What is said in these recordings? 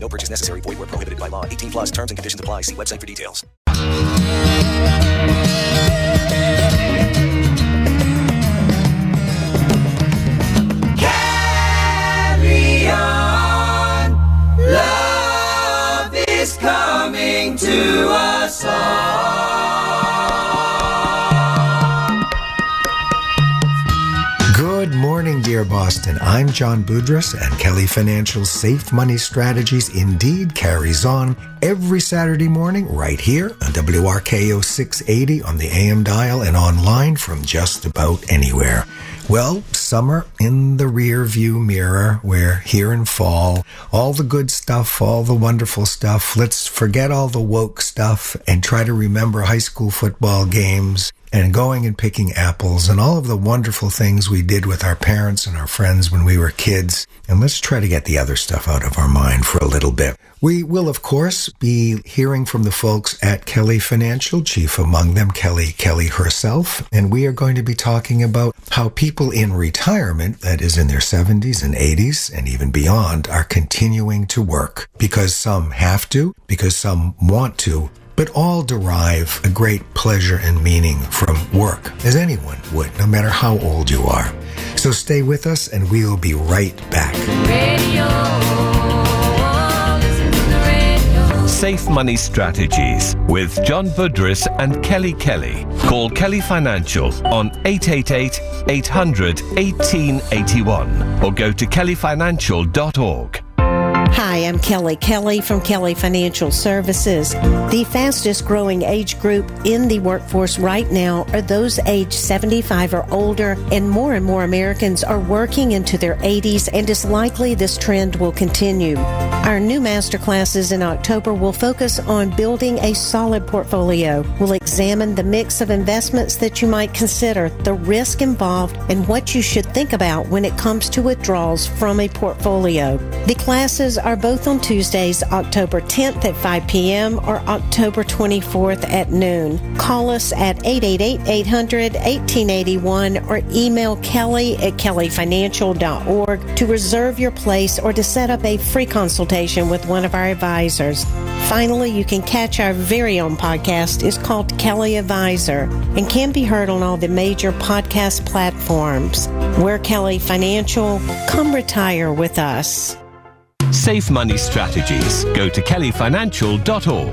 No purchase necessary. Void where prohibited by law. 18 plus terms and conditions apply. See website for details. Carry on. Love is coming to us all. Dear Boston. I'm John Budris, and Kelly Financial's Safe Money Strategies indeed carries on every Saturday morning right here on WRKO 680 on the AM dial and online from just about anywhere. Well, summer in the rear view mirror. We're here in fall. All the good stuff, all the wonderful stuff. Let's forget all the woke stuff and try to remember high school football games and going and picking apples and all of the wonderful things we did with our parents and our friends when we were kids. And let's try to get the other stuff out of our mind for a little bit. We will, of course, be hearing from the folks at Kelly Financial, chief among them, Kelly Kelly herself. And we are going to be talking about how people in retirement, that is in their 70s and 80s and even beyond, are continuing to work because some have to, because some want to, but all derive a great pleasure and meaning from work, as anyone would, no matter how old you are. So stay with us, and we'll be right back. Safe Money Strategies with John Budris and Kelly Kelly. Call Kelly Financial on 888 800 1881 or go to kellyfinancial.org. Hi, I'm Kelly Kelly from Kelly Financial Services. The fastest growing age group in the workforce right now are those age 75 or older, and more and more Americans are working into their 80s, and it's likely this trend will continue. Our new master classes in October will focus on building a solid portfolio. We'll examine the mix of investments that you might consider, the risk involved, and what you should think about when it comes to withdrawals from a portfolio. The classes are both on Tuesdays, October 10th at 5 p.m. or October 24th at noon. Call us at 888-800-1881 or email kelly at kellyfinancial.org to reserve your place or to set up a free consultation with one of our advisors. Finally, you can catch our very own podcast. It's called Kelly Advisor and can be heard on all the major podcast platforms. We're Kelly Financial. Come retire with us. Safe Money Strategies. Go to kellyfinancial.org.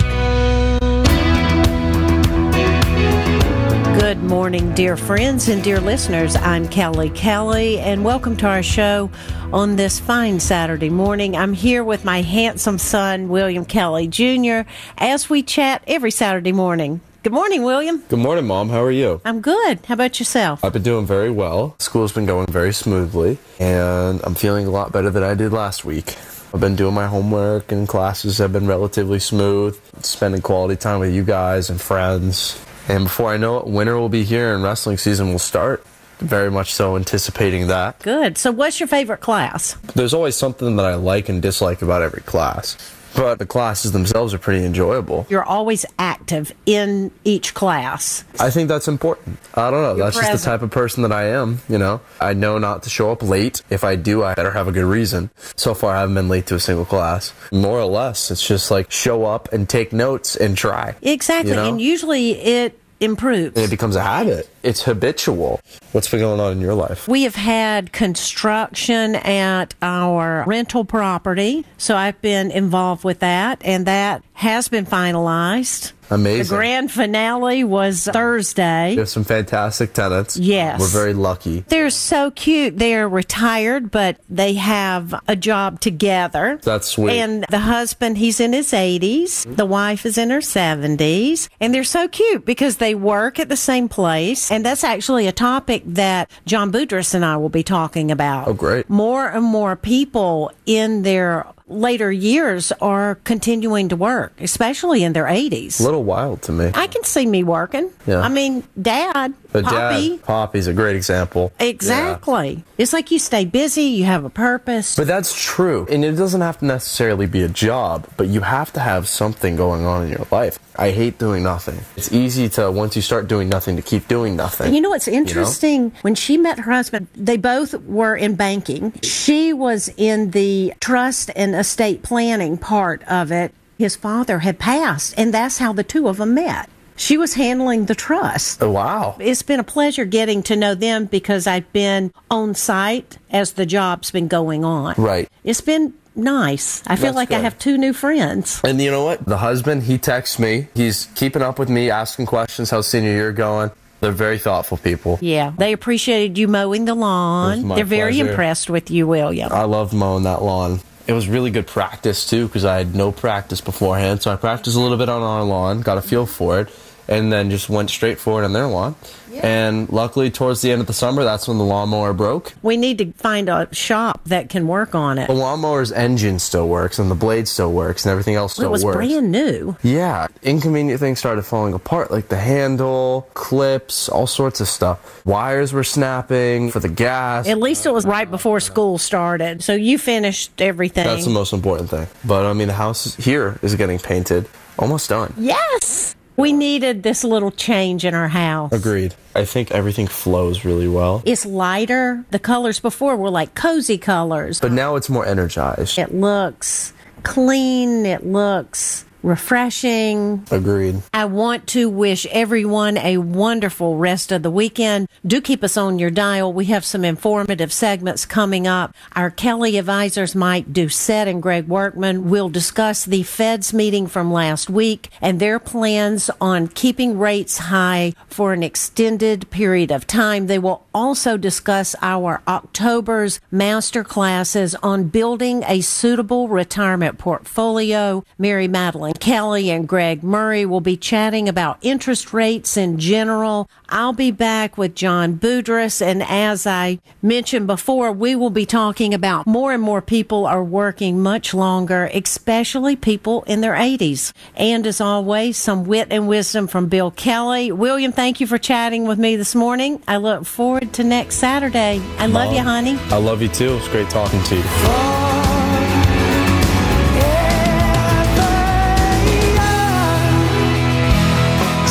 Good morning, dear friends and dear listeners. I'm Kelly Kelly, and welcome to our show on this fine Saturday morning. I'm here with my handsome son, William Kelly Jr., as we chat every Saturday morning. Good morning, William. Good morning, Mom. How are you? I'm good. How about yourself? I've been doing very well. School's been going very smoothly, and I'm feeling a lot better than I did last week. I've been doing my homework and classes have been relatively smooth, spending quality time with you guys and friends. And before I know it, winter will be here and wrestling season will start. Very much so anticipating that. Good. So, what's your favorite class? There's always something that I like and dislike about every class, but the classes themselves are pretty enjoyable. You're always active in each class. I think that's important. I don't know. You're that's just the type of person that I am, you know. I know not to show up late. If I do, I better have a good reason. So far, I haven't been late to a single class. More or less, it's just like show up and take notes and try. Exactly. You know? And usually it improves. And it becomes a habit. It's habitual. What's been going on in your life? We have had construction at our rental property, so I've been involved with that, and that has been finalized. Amazing. The grand finale was Thursday. We have some fantastic tenants. Yes. We're very lucky. They're so cute. They're retired, but they have a job together. That's sweet. And the husband, he's in his 80s. The wife is in her 70s. And they're so cute because they work at the same place. And that's actually a topic that John Budris and I will be talking about. Oh, great. More and more people in their later years are continuing to work, especially in their 80s. A little wild to me. I can see me working. Yeah. I mean, dad, But Poppy. dad, Poppy's a great example. Exactly. It's like you stay busy, you have a purpose. But that's true. And it doesn't have to necessarily be a job, but you have to have something going on in your life. I hate doing nothing. It's easy to, once you start doing nothing, to keep doing nothing. You know what's interesting? When she met her husband, they both were in banking. She was in the trust and estate planning part of it. His father had passed, and that's how the two of them met. She was handling the trust. Oh, wow. It's been a pleasure getting to know them because I've been on site as the job's been going on. Right. It's been nice. I feel That's like I have two new friends. And you know what? The husband, he texts me. He's keeping up with me, asking questions, how's senior year going. They're very thoughtful people. Yeah, they appreciated you mowing the lawn. They're very impressed with you, William. I love mowing that lawn. It was really good practice too because I had no practice beforehand. So I practiced a little bit on our lawn, got a feel for it, and then just went straight for it on their lawn. And luckily, towards the end of the summer, that's when the lawnmower broke. We need to find a shop that can work on it. The lawnmower's engine still works, and the blade still works, and everything else still works. it was works. brand new. Yeah, inconvenient things started falling apart, like the handle, clips, all sorts of stuff. Wires were snapping for the gas. At least it was right before school started. So you finished everything. That's the most important thing. But I mean, the house here is getting painted, almost done. yes. We needed this little change in our house. Agreed. I think everything flows really well. It's lighter. The colors before were like cozy colors. But now it's more energized. It looks clean. It looks refreshing. Agreed. I want to wish everyone a wonderful rest of the weekend. Do keep us on your dial. We have some informative segments coming up. Our Kelly advisors, Mike Doucette and Greg Workman, will discuss the Fed's meeting from last week and their plans on keeping rates high for an extended period of time. They will also discuss our October's master classes on building a suitable retirement portfolio. Mary Madeline Kelly and Greg Murray will be chatting about interest rates in general. I'll be back with John Budris. And as I mentioned before, we will be talking about more and more people are working much longer, especially people in their 80s. And as always, some wit and wisdom from Bill Kelly. William, thank you for chatting with me this morning. I look forward to next Saturday. I love you, honey. I love you too. It's great talking to you.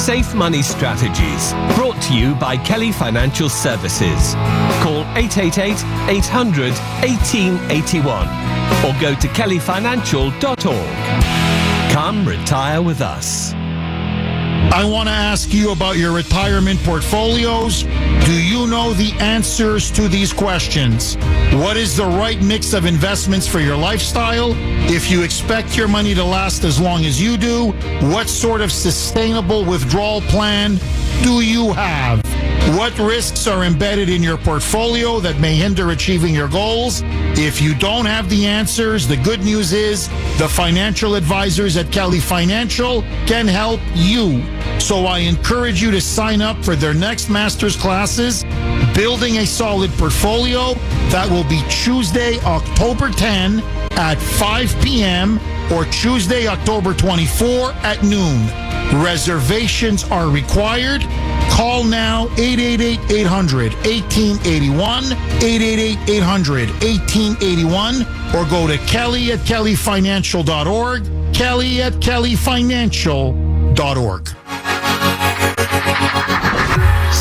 Safe Money Strategies, brought to you by Kelly Financial Services. Call 888 800 1881 or go to kellyfinancial.org. Come retire with us. I want to ask you about your retirement portfolios. Do you know the answers to these questions? What is the right mix of investments for your lifestyle? If you expect your money to last as long as you do, what sort of sustainable withdrawal plan do you have? What risks are embedded in your portfolio that may hinder achieving your goals? If you don't have the answers, the good news is the financial advisors at Kelly Financial can help you. So I encourage you to sign up for their next master's classes, Building a Solid Portfolio. That will be Tuesday, October 10 at 5 p.m. or Tuesday, October 24 at noon. Reservations are required. Call now 888 800 1881, 888 800 1881, or go to Kelly at kellyfinancial.org, Kelly at kellyfinancial.org.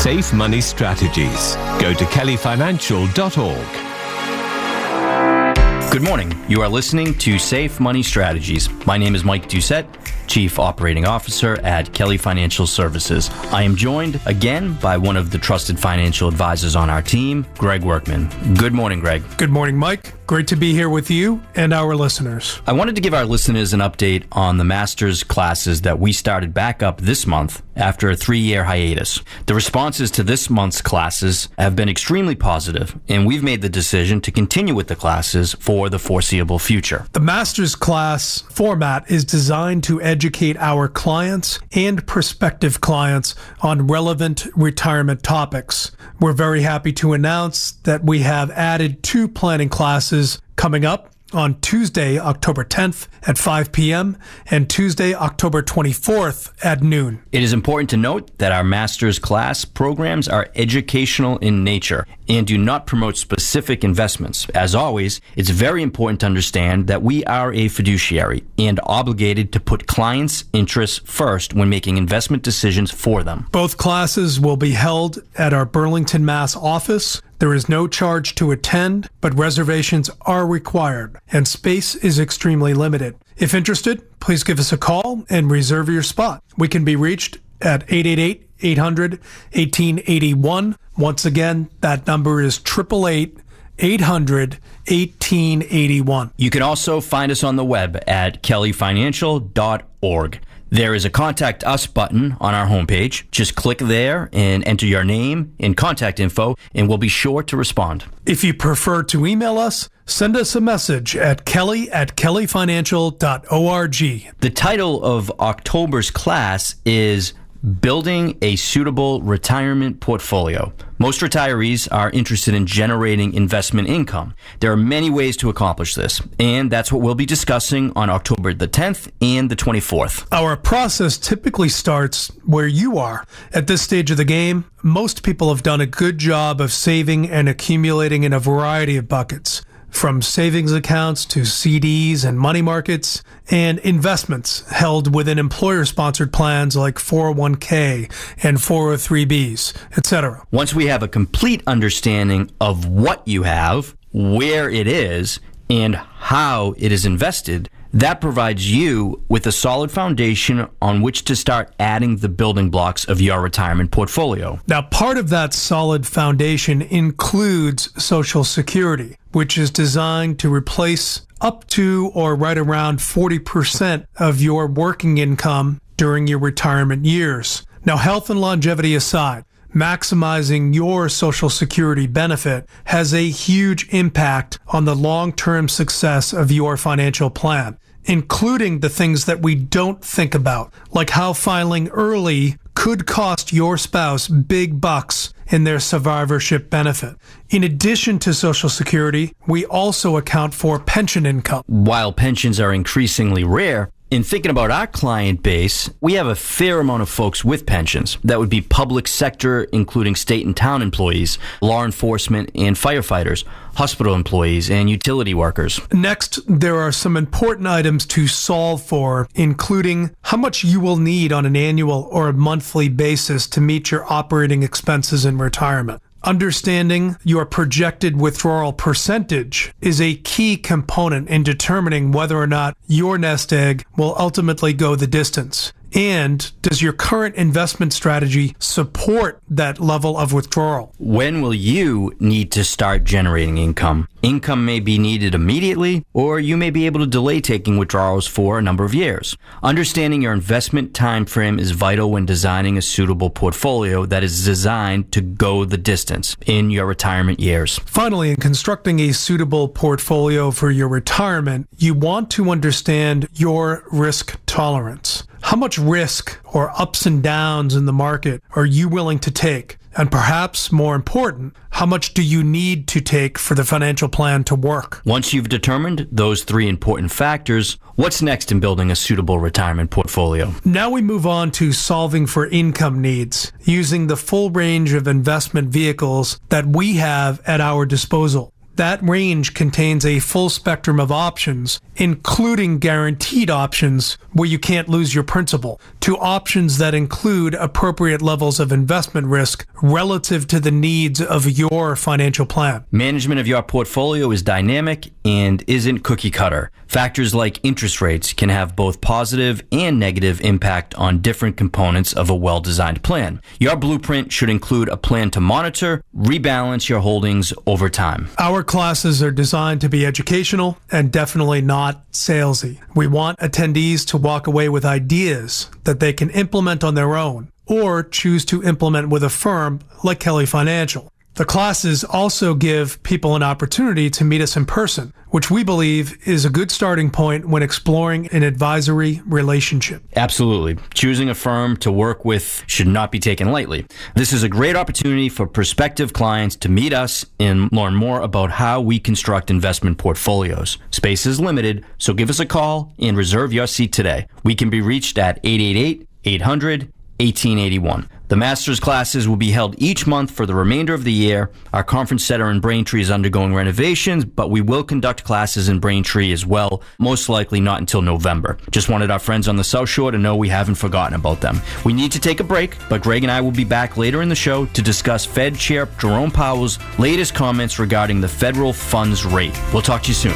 Safe Money Strategies. Go to kellyfinancial.org. Good morning. You are listening to Safe Money Strategies. My name is Mike Doucette, Chief Operating Officer at Kelly Financial Services. I am joined again by one of the trusted financial advisors on our team, Greg Workman. Good morning, Greg. Good morning, Mike. Great to be here with you and our listeners. I wanted to give our listeners an update on the master's classes that we started back up this month after a three year hiatus. The responses to this month's classes have been extremely positive, and we've made the decision to continue with the classes for the foreseeable future. The master's class format is designed to educate our clients and prospective clients on relevant retirement topics. We're very happy to announce that we have added two planning classes coming up on Tuesday, October 10th at 5 p.m. and Tuesday, October 24th at noon. It is important to note that our master's class programs are educational in nature and do not promote specific investments. As always, it's very important to understand that we are a fiduciary and obligated to put clients' interests first when making investment decisions for them. Both classes will be held at our Burlington, Mass office. There is no charge to attend, but reservations are required and space is extremely limited. If interested, please give us a call and reserve your spot. We can be reached at 888 800 1881. Once again, that number is 888 800 1881. You can also find us on the web at kellyfinancial.org. There is a contact us button on our homepage. Just click there and enter your name and contact info, and we'll be sure to respond. If you prefer to email us, send us a message at kelly at kellyfinancial.org. The title of October's class is Building a Suitable Retirement Portfolio. Most retirees are interested in generating investment income. There are many ways to accomplish this, and that's what we'll be discussing on October the 10th and the 24th. Our process typically starts where you are. At this stage of the game, most people have done a good job of saving and accumulating in a variety of buckets from savings accounts to CDs and money markets, and investments held within employer sponsored plans like 401k and 403bs, etc. Once we have a complete understanding of what you have, where it is, and how it is invested, that provides you with a solid foundation on which to start adding the building blocks of your retirement portfolio. Now, part of that solid foundation includes Social Security, which is designed to replace up to or right around 40% of your working income during your retirement years. Now, health and longevity aside, maximizing your Social Security benefit has a huge impact on the long term success of your financial plan, including the things that we don't think about, like how filing early could cost your spouse big bucks in their survivorship benefit. In addition to Social Security, we also account for pension income. While pensions are increasingly rare, in thinking about our client base, we have a fair amount of folks with pensions. That would be public sector, including state and town employees, law enforcement and firefighters, hospital employees, and utility workers. Next, there are some important items to solve for, including how much you will need on an annual or a monthly basis to meet your operating expenses in retirement. Understanding your projected withdrawal percentage is a key component in determining whether or not your nest egg will ultimately go the distance. And does your current investment strategy support that level of withdrawal? When will you need to start generating income? Income may be needed immediately, or you may be able to delay taking withdrawals for a number of years. Understanding your investment time frame is vital when designing a suitable portfolio that is designed to go the distance in your retirement years. Finally, in constructing a suitable portfolio for your retirement, you want to understand your risk tolerance. How much risk or ups and downs in the market are you willing to take? And perhaps more important, how much do you need to take for the financial plan to work? Once you've determined those three important factors, what's next in building a suitable retirement portfolio? Now we move on to solving for income needs using the full range of investment vehicles that we have at our disposal. That range contains a full spectrum of options, including guaranteed options where you can't lose your principal, to options that include appropriate levels of investment risk relative to the needs of your financial plan. Management of your portfolio is dynamic and isn't cookie cutter. Factors like interest rates can have both positive and negative impact on different components of a well designed plan. Your blueprint should include a plan to monitor, rebalance your holdings over time. Our classes are designed to be educational and definitely not salesy. We want attendees to walk away with ideas that they can implement on their own or choose to implement with a firm like Kelly Financial. The classes also give people an opportunity to meet us in person, which we believe is a good starting point when exploring an advisory relationship. Absolutely. Choosing a firm to work with should not be taken lightly. This is a great opportunity for prospective clients to meet us and learn more about how we construct investment portfolios. Space is limited, so give us a call and reserve your seat today. We can be reached at 888 800 1881. The master's classes will be held each month for the remainder of the year. Our conference center in Braintree is undergoing renovations, but we will conduct classes in Braintree as well, most likely not until November. Just wanted our friends on the South Shore to know we haven't forgotten about them. We need to take a break, but Greg and I will be back later in the show to discuss Fed Chair Jerome Powell's latest comments regarding the federal funds rate. We'll talk to you soon.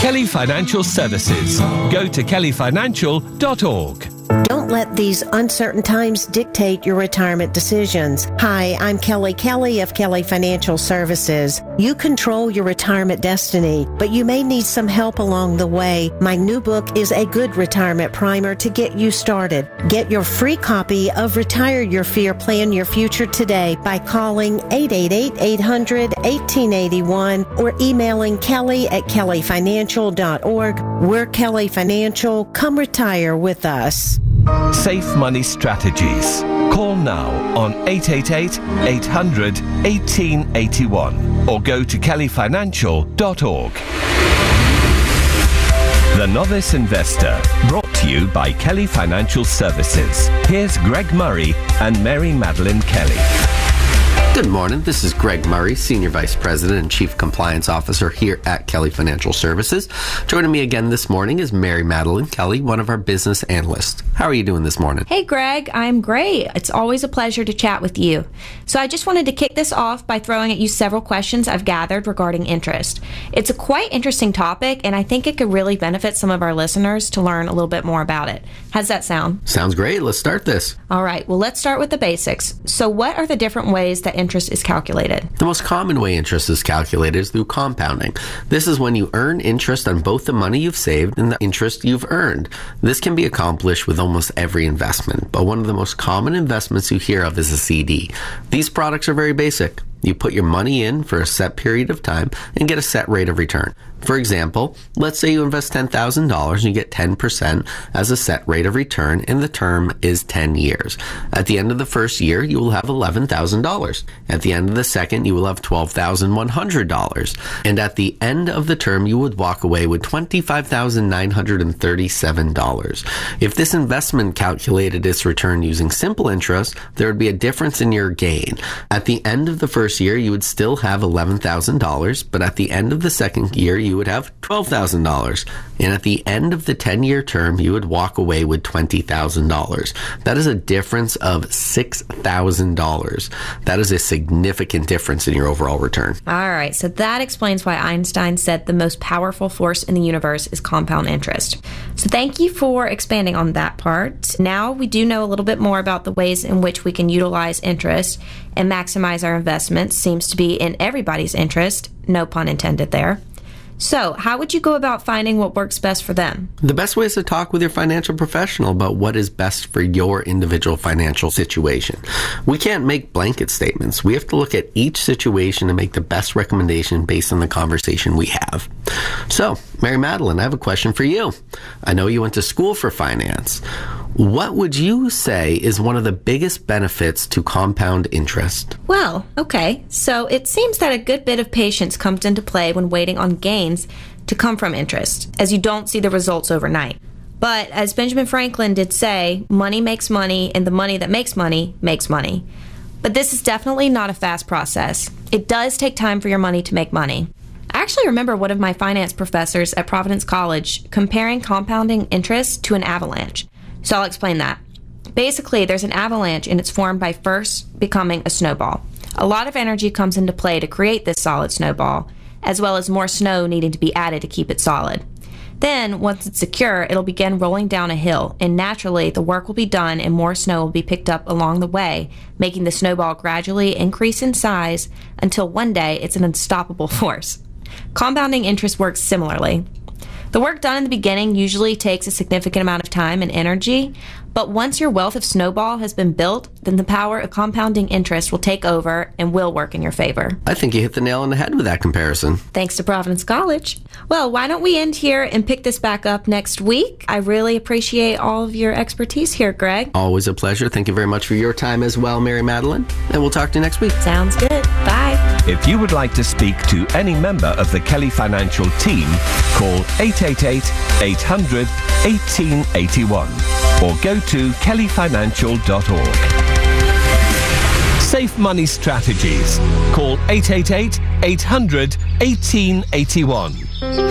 Kelly Financial Services. Go to kellyfinancial.org. Don't let these uncertain times dictate your retirement decisions. Hi, I'm Kelly Kelly of Kelly Financial Services. You control your retirement destiny, but you may need some help along the way. My new book is a good retirement primer to get you started. Get your free copy of Retire Your Fear, Plan Your Future today by calling 888-800-1881 or emailing kelly at kellyfinancial.org. We're Kelly Financial. Come retire with us. Safe Money Strategies. Call now on 888 800 1881 or go to kellyfinancial.org. The Novice Investor, brought to you by Kelly Financial Services. Here's Greg Murray and Mary Madeline Kelly. Good morning. This is Greg Murray, Senior Vice President and Chief Compliance Officer here at Kelly Financial Services. Joining me again this morning is Mary Madeline Kelly, one of our business analysts. How are you doing this morning? Hey, Greg. I'm great. It's always a pleasure to chat with you. So, I just wanted to kick this off by throwing at you several questions I've gathered regarding interest. It's a quite interesting topic, and I think it could really benefit some of our listeners to learn a little bit more about it. How's that sound? Sounds great. Let's start this. All right. Well, let's start with the basics. So, what are the different ways that interest is calculated? The most common way interest is calculated is through compounding. This is when you earn interest on both the money you've saved and the interest you've earned. This can be accomplished with almost every investment, but one of the most common investments you hear of is a CD. These products are very basic. You put your money in for a set period of time and get a set rate of return. For example, let's say you invest $10,000 and you get 10% as a set rate of return and the term is 10 years. At the end of the first year, you will have $11,000. At the end of the second, you will have $12,100. And at the end of the term, you would walk away with $25,937. If this investment calculated its return using simple interest, there would be a difference in your gain. At the end of the first year, you would still have $11,000, but at the end of the second year, you would have $12,000. And at the end of the 10 year term, you would walk away with $20,000. That is a difference of $6,000. That is a significant difference in your overall return. All right, so that explains why Einstein said the most powerful force in the universe is compound interest. So thank you for expanding on that part. Now we do know a little bit more about the ways in which we can utilize interest and maximize our investments. Seems to be in everybody's interest, no pun intended there. So, how would you go about finding what works best for them? The best way is to talk with your financial professional about what is best for your individual financial situation. We can't make blanket statements. We have to look at each situation and make the best recommendation based on the conversation we have. So, Mary Madeline, I have a question for you. I know you went to school for finance. What would you say is one of the biggest benefits to compound interest? Well, okay. So it seems that a good bit of patience comes into play when waiting on gains to come from interest, as you don't see the results overnight. But as Benjamin Franklin did say, money makes money, and the money that makes money makes money. But this is definitely not a fast process. It does take time for your money to make money. I actually remember one of my finance professors at Providence College comparing compounding interest to an avalanche. So I'll explain that. Basically, there's an avalanche and it's formed by first becoming a snowball. A lot of energy comes into play to create this solid snowball, as well as more snow needing to be added to keep it solid. Then, once it's secure, it'll begin rolling down a hill, and naturally, the work will be done and more snow will be picked up along the way, making the snowball gradually increase in size until one day it's an unstoppable force. Compounding interest works similarly. The work done in the beginning usually takes a significant amount of time and energy, but once your wealth of snowball has been built, then the power of compounding interest will take over and will work in your favor. I think you hit the nail on the head with that comparison. Thanks to Providence College. Well, why don't we end here and pick this back up next week? I really appreciate all of your expertise here, Greg. Always a pleasure. Thank you very much for your time as well, Mary Madeline. And we'll talk to you next week. Sounds good. Bye. If you would like to speak to any member of the Kelly Financial team, call 888 800 1881 or go to kellyfinancial.org. Safe Money Strategies. Call 888 800 1881.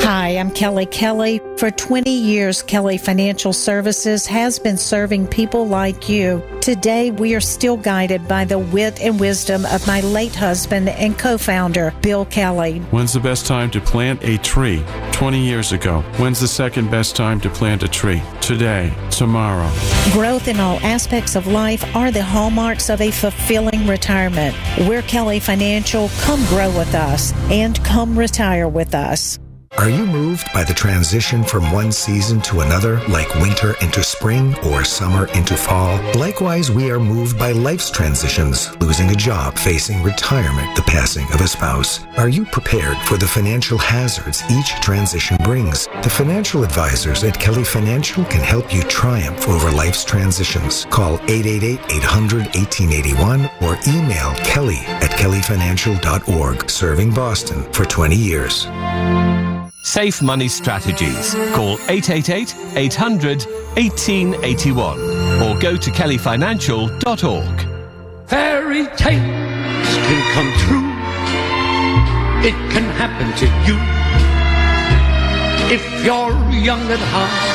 Hi, I'm Kelly Kelly. For 20 years, Kelly Financial Services has been serving people like you. Today, we are still guided by the wit and wisdom of my late husband and co founder, Bill Kelly. When's the best time to plant a tree? 20 years ago. When's the second best time to plant a tree? Today, tomorrow. Growth in all aspects of life are the hallmarks of a fulfilling retirement. We're Kelly Financial. Come grow with us and come retire with us. Are you moved by the transition from one season to another, like winter into spring or summer into fall? Likewise, we are moved by life's transitions, losing a job, facing retirement, the passing of a spouse. Are you prepared for the financial hazards each transition brings? The financial advisors at Kelly Financial can help you triumph over life's transitions. Call 888-800-1881 or email kelly at kellyfinancial.org, serving Boston for 20 years. Safe Money Strategies. Call 888 800 1881 or go to kellyfinancial.org. Fairy tales can come true. It can happen to you if you're young at heart.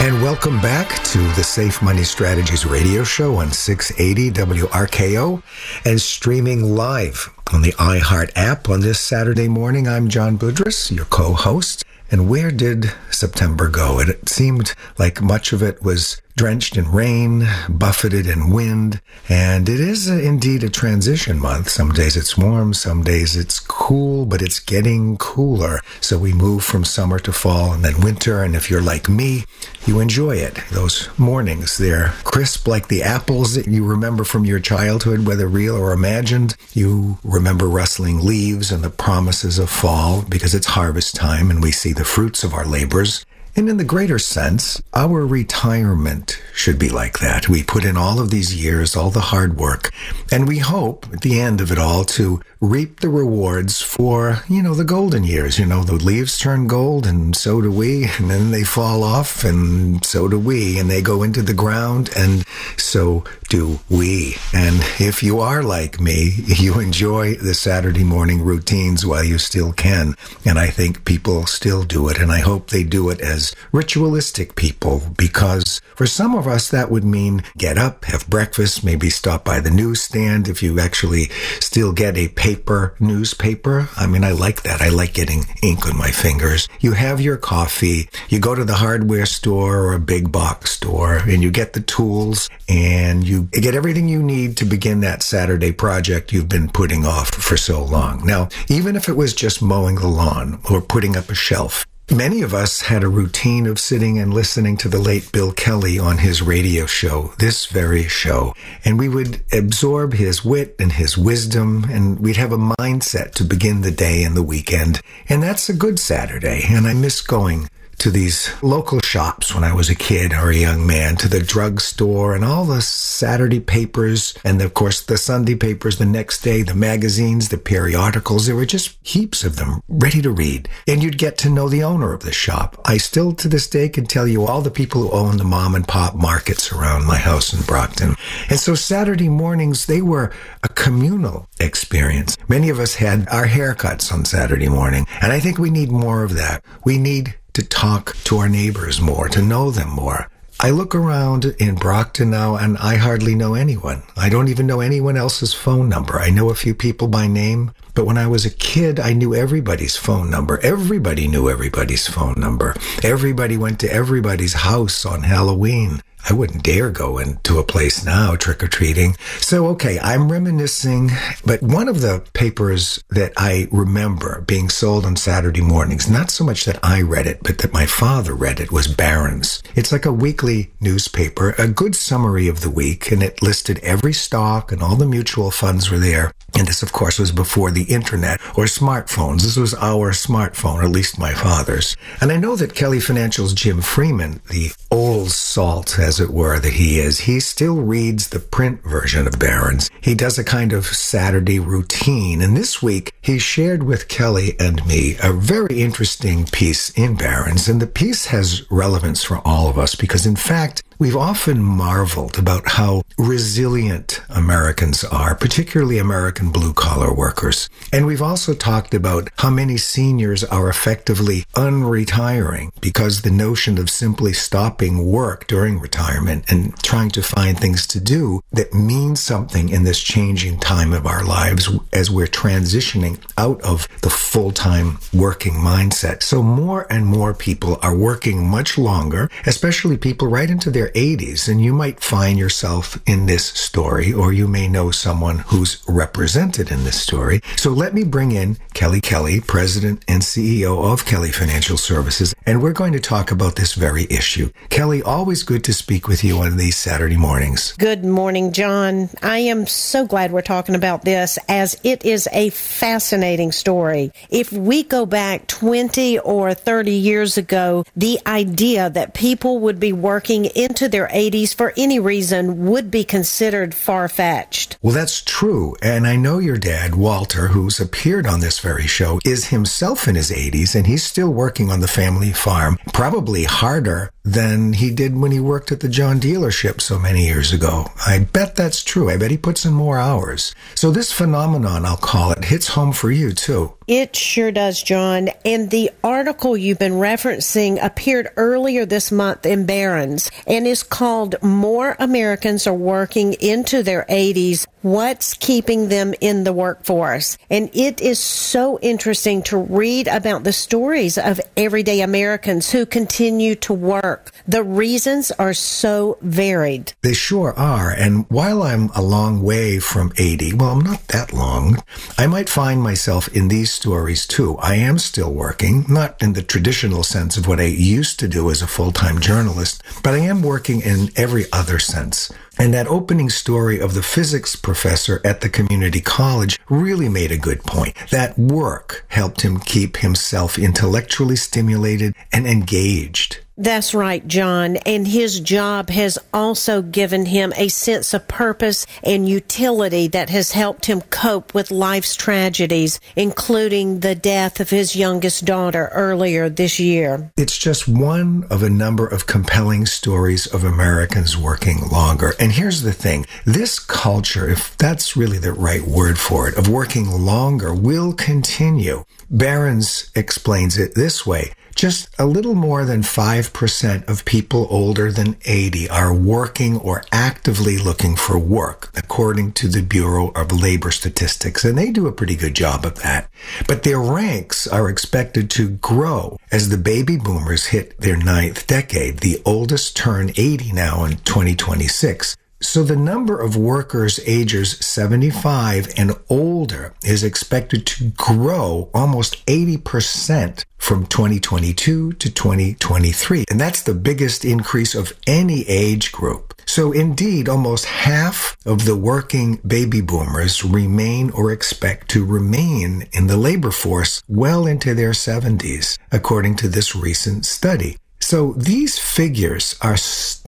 And welcome back to the Safe Money Strategies radio show on 680 WRKO and streaming live on the iHeart app on this Saturday morning. I'm John Budris, your co-host. And where did September go? It seemed like much of it was drenched in rain, buffeted in wind, and it is indeed a transition month. Some days it's warm, some days it's cool, but it's getting cooler. So we move from summer to fall and then winter, and if you're like me, you enjoy it. Those mornings, they're crisp like the apples that you remember from your childhood, whether real or imagined. You remember rustling leaves and the promises of fall because it's harvest time and we see the fruits of our labors. And in the greater sense, our retirement should be like that. We put in all of these years, all the hard work, and we hope at the end of it all to reap the rewards for, you know, the golden years. You know, the leaves turn gold and so do we, and then they fall off and so do we, and they go into the ground and so do we. And if you are like me, you enjoy the Saturday morning routines while you still can. And I think people still do it, and I hope they do it as ritualistic people because for some of us that would mean get up, have breakfast, maybe stop by the newsstand if you actually still get a paper newspaper. I mean, I like that. I like getting ink on my fingers. You have your coffee, you go to the hardware store or a big box store and you get the tools and you get everything you need to begin that Saturday project you've been putting off for so long. Now, even if it was just mowing the lawn or putting up a shelf, Many of us had a routine of sitting and listening to the late Bill Kelly on his radio show, this very show, and we would absorb his wit and his wisdom, and we'd have a mindset to begin the day and the weekend. And that's a good Saturday, and I miss going to these local shops when I was a kid or a young man, to the drugstore and all the Saturday papers, and of course the Sunday papers the next day, the magazines, the periodicals. There were just heaps of them ready to read. And you'd get to know the owner of the shop. I still to this day can tell you all the people who own the mom and pop markets around my house in Brockton. And so Saturday mornings, they were a communal experience. Many of us had our haircuts on Saturday morning, and I think we need more of that. We need to talk to our neighbors more, to know them more. I look around in Brockton now and I hardly know anyone. I don't even know anyone else's phone number. I know a few people by name, but when I was a kid, I knew everybody's phone number. Everybody knew everybody's phone number. Everybody went to everybody's house on Halloween. I wouldn't dare go into a place now trick or treating. So, okay, I'm reminiscing, but one of the papers that I remember being sold on Saturday mornings, not so much that I read it, but that my father read it, was Barron's. It's like a weekly newspaper, a good summary of the week, and it listed every stock and all the mutual funds were there. And this, of course, was before the internet or smartphones. This was our smartphone, or at least my father's. And I know that Kelly Financial's Jim Freeman, the old salt, uh, as it were, that he is, he still reads the print version of Barron's. He does a kind of Saturday routine. And this week, he shared with Kelly and me a very interesting piece in Barron's. And the piece has relevance for all of us because, in fact, We've often marveled about how resilient Americans are, particularly American blue collar workers. And we've also talked about how many seniors are effectively unretiring because the notion of simply stopping work during retirement and trying to find things to do that mean something in this changing time of our lives as we're transitioning out of the full-time working mindset. So more and more people are working much longer, especially people right into their 80s, and you might find yourself in this story, or you may know someone who's represented in this story. So let me bring in Kelly Kelly, President and CEO of Kelly Financial Services, and we're going to talk about this very issue. Kelly, always good to speak with you on these Saturday mornings. Good morning, John. I am so glad we're talking about this as it is a fascinating story. If we go back 20 or 30 years ago, the idea that people would be working into into their 80s for any reason would be considered far fetched. Well, that's true. And I know your dad, Walter, who's appeared on this very show, is himself in his 80s and he's still working on the family farm, probably harder than he did when he worked at the John dealership so many years ago. I bet that's true. I bet he puts in more hours. So this phenomenon, I'll call it, hits home for you too. It sure does, John. And the article you've been referencing appeared earlier this month in Barron's and is called More Americans Are Working into Their 80s. What's keeping them in the workforce? And it is so interesting to read about the stories of everyday Americans who continue to work. The reasons are so varied. They sure are. And while I'm a long way from 80, well, I'm not that long, I might find myself in these stories too. I am still working, not in the traditional sense of what I used to do as a full-time journalist, but I am working in every other sense. And that opening story of the physics professor at the community college really made a good point. That work helped him keep himself intellectually stimulated and engaged. That's right, John. And his job has also given him a sense of purpose and utility that has helped him cope with life's tragedies, including the death of his youngest daughter earlier this year. It's just one of a number of compelling stories of Americans working longer. And here's the thing this culture, if that's really the right word for it, of working longer will continue. Barron's explains it this way. Just a little more than 5% of people older than 80 are working or actively looking for work, according to the Bureau of Labor Statistics, and they do a pretty good job of that. But their ranks are expected to grow as the baby boomers hit their ninth decade. The oldest turn 80 now in 2026. So the number of workers ages 75 and older is expected to grow almost 80% from 2022 to 2023. And that's the biggest increase of any age group. So indeed, almost half of the working baby boomers remain or expect to remain in the labor force well into their 70s, according to this recent study. So these figures are st-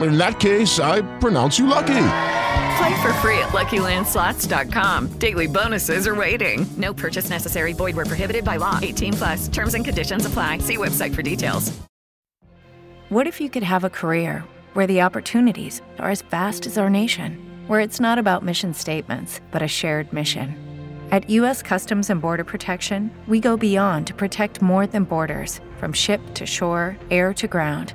In that case, I pronounce you lucky. Play for free at LuckyLandSlots.com. Daily bonuses are waiting. No purchase necessary. Void where prohibited by law. 18 plus. Terms and conditions apply. See website for details. What if you could have a career where the opportunities are as vast as our nation, where it's not about mission statements, but a shared mission? At U.S. Customs and Border Protection, we go beyond to protect more than borders from ship to shore, air to ground.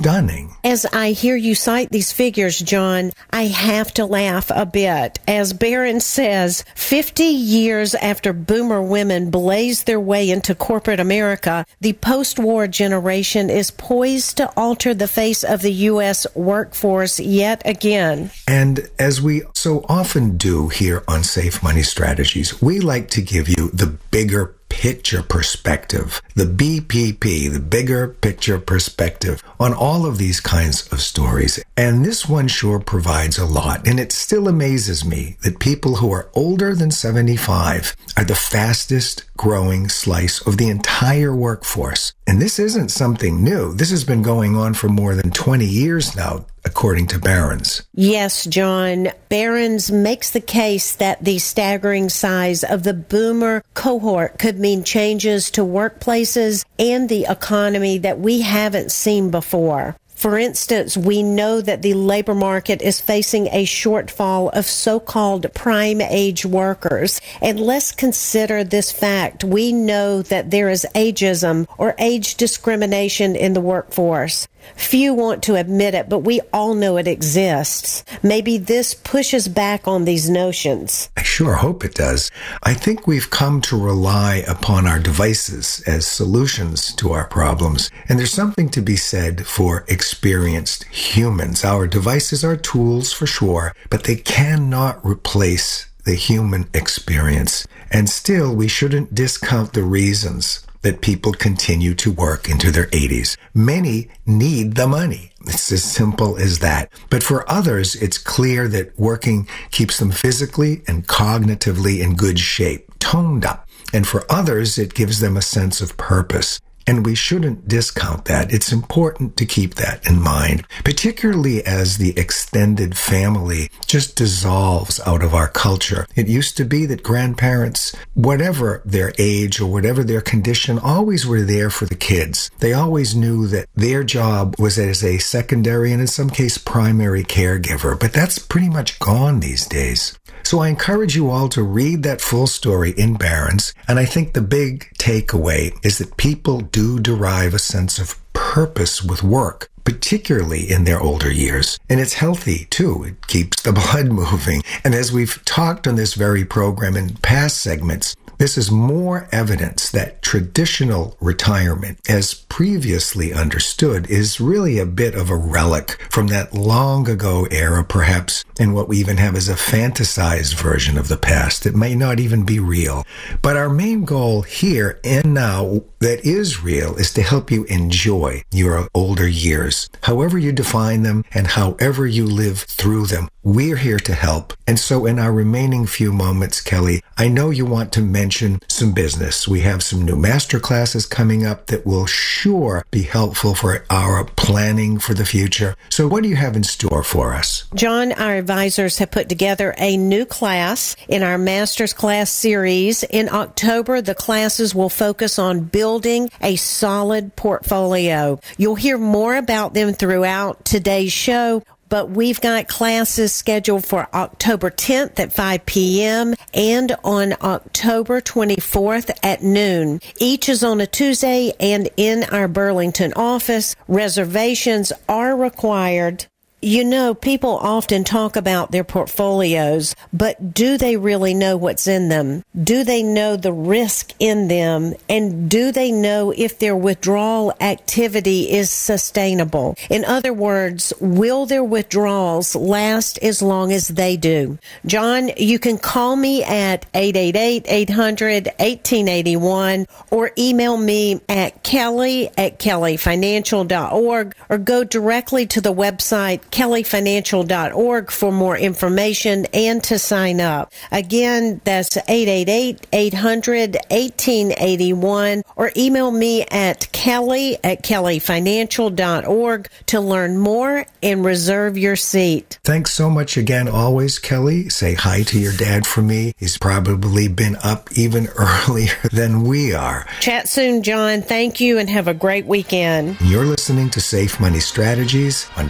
Dunning. As I hear you cite these figures, John, I have to laugh a bit. As Barron says, 50 years after boomer women blazed their way into corporate America, the post-war generation is poised to alter the face of the U.S. workforce yet again. And as we so often do here on Safe Money Strategies, we like to give you the bigger picture perspective, the BPP, the bigger picture perspective on all of these kinds of stories. And this one sure provides a lot. And it still amazes me that people who are older than 75 are the fastest growing slice of the entire workforce. And this isn't something new. This has been going on for more than 20 years now, according to Barron's. Yes, John. Barron's makes the case that the staggering size of the boomer cohort could mean changes to workplaces and the economy that we haven't seen before. For instance, we know that the labor market is facing a shortfall of so-called prime age workers. And let's consider this fact. We know that there is ageism or age discrimination in the workforce. Few want to admit it, but we all know it exists. Maybe this pushes back on these notions. I sure hope it does. I think we've come to rely upon our devices as solutions to our problems. And there's something to be said for experienced humans. Our devices are tools for sure, but they cannot replace the human experience. And still, we shouldn't discount the reasons that people continue to work into their 80s. Many need the money. It's as simple as that. But for others, it's clear that working keeps them physically and cognitively in good shape, toned up. And for others, it gives them a sense of purpose. And we shouldn't discount that. It's important to keep that in mind, particularly as the extended family just dissolves out of our culture. It used to be that grandparents, whatever their age or whatever their condition, always were there for the kids. They always knew that their job was as a secondary and in some case primary caregiver, but that's pretty much gone these days. So I encourage you all to read that full story in Barron's. And I think the big takeaway is that people do derive a sense of purpose with work, particularly in their older years. And it's healthy too. It keeps the blood moving. And as we've talked on this very program in past segments, this is more evidence that traditional retirement, as previously understood, is really a bit of a relic from that long ago era, perhaps, and what we even have is a fantasized version of the past. It may not even be real. But our main goal here and now that is real is to help you enjoy your older years, however you define them and however you live through them. We're here to help. And so in our remaining few moments, Kelly, I know you want to mention some business. We have some new master classes coming up that will sure be helpful for our planning for the future. So what do you have in store for us? John, our advisors have put together a new class in our master's class series. In October, the classes will focus on building a solid portfolio. You'll hear more about them throughout today's show but we've got classes scheduled for October 10th at 5 p.m. and on October 24th at noon. Each is on a Tuesday and in our Burlington office. Reservations are required. You know, people often talk about their portfolios, but do they really know what's in them? Do they know the risk in them? And do they know if their withdrawal activity is sustainable? In other words, will their withdrawals last as long as they do? John, you can call me at 888-800-1881 or email me at kelly at kellyfinancial.org or go directly to the website kellyfinancial.org for more information and to sign up. Again, that's 888-800-1881 or email me at kelly at kellyfinancial.org to learn more and reserve your seat. Thanks so much again, always, Kelly. Say hi to your dad for me. He's probably been up even earlier than we are. Chat soon, John. Thank you and have a great weekend. You're listening to Safe Money Strategies on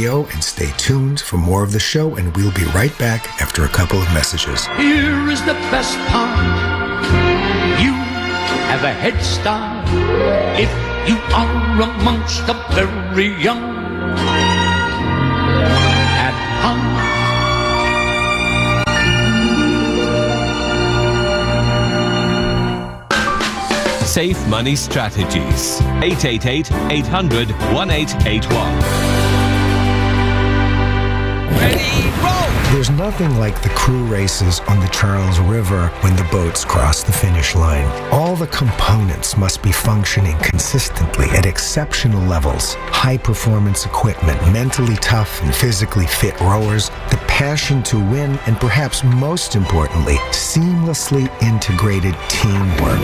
WRKO and stay tuned for more of the show and we'll be right back after a couple of messages. Here is the best part. You have a head start if you are amongst the very young. At heart. Safe Money Strategies. 888 800 1881. There's nothing like the crew races on the Charles River when the boats cross the finish line. All the components must be functioning consistently at exceptional levels. High performance equipment, mentally tough and physically fit rowers, the passion to win, and perhaps most importantly, seamlessly integrated teamwork.